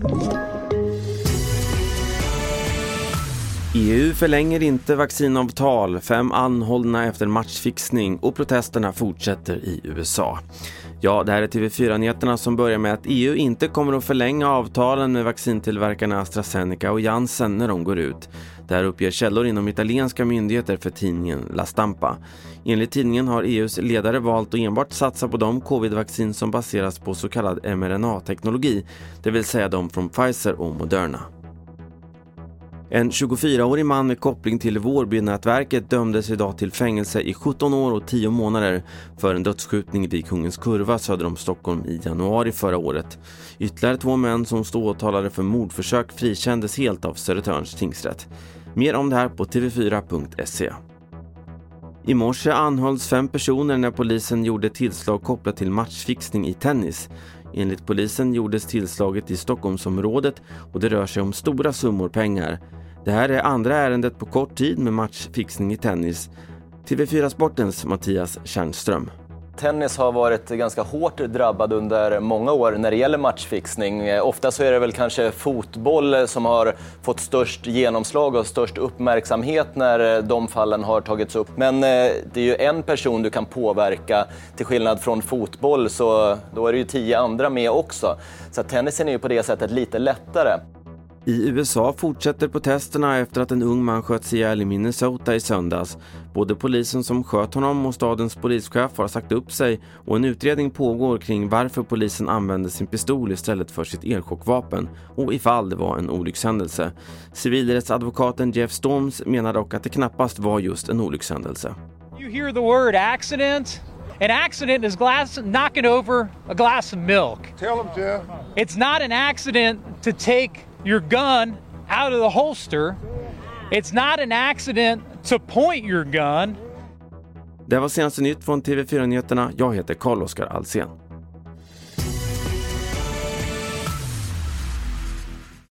Thank you. EU förlänger inte vaccinavtal, fem anhållna efter matchfixning och protesterna fortsätter i USA. Ja, det här är TV4-nyheterna som börjar med att EU inte kommer att förlänga avtalen med vaccintillverkarna AstraZeneca och Janssen när de går ut. Det här uppger källor inom italienska myndigheter för tidningen La Stampa. Enligt tidningen har EUs ledare valt att enbart satsa på de covid-vaccin som baseras på så kallad mRNA-teknologi, det vill säga de från Pfizer och Moderna. En 24-årig man med koppling till Vårbynätverket dömdes idag till fängelse i 17 år och 10 månader för en dödsskjutning vid Kungens Kurva söder om Stockholm i januari förra året. Ytterligare två män som stod åtalade för mordförsök frikändes helt av Södertörns tingsrätt. Mer om det här på tv4.se. I morse anhölls fem personer när polisen gjorde tillslag kopplat till matchfixning i tennis. Enligt polisen gjordes tillslaget i Stockholmsområdet och det rör sig om stora summor pengar. Det här är andra ärendet på kort tid med matchfixning i tennis. TV4 Sportens Mattias Tjernström. Tennis har varit ganska hårt drabbad under många år när det gäller matchfixning. Ofta så är det väl kanske fotboll som har fått störst genomslag och störst uppmärksamhet när de fallen har tagits upp. Men eh, det är ju en person du kan påverka. Till skillnad från fotboll så då är det ju tio andra med också. Så tennisen är ju på det sättet lite lättare. I USA fortsätter protesterna efter att en ung man sköts ihjäl i Minnesota i söndags. Både polisen som sköt honom och stadens polischef har sagt upp sig och en utredning pågår kring varför polisen använde sin pistol istället för sitt elchockvapen och ifall det var en olyckshändelse. Civilrättsadvokaten Jeff Storms menar dock att det knappast var just en olyckshändelse. You hear the word accident? An accident is glass knocking over a glass of milk. Tell them, Jeff. It's not an accident to take your gun out of the holster. It's not an accident to point your gun. Det var senaste nytt från TV4 Nyheterna. Jag heter Carl-Oskar Alsen.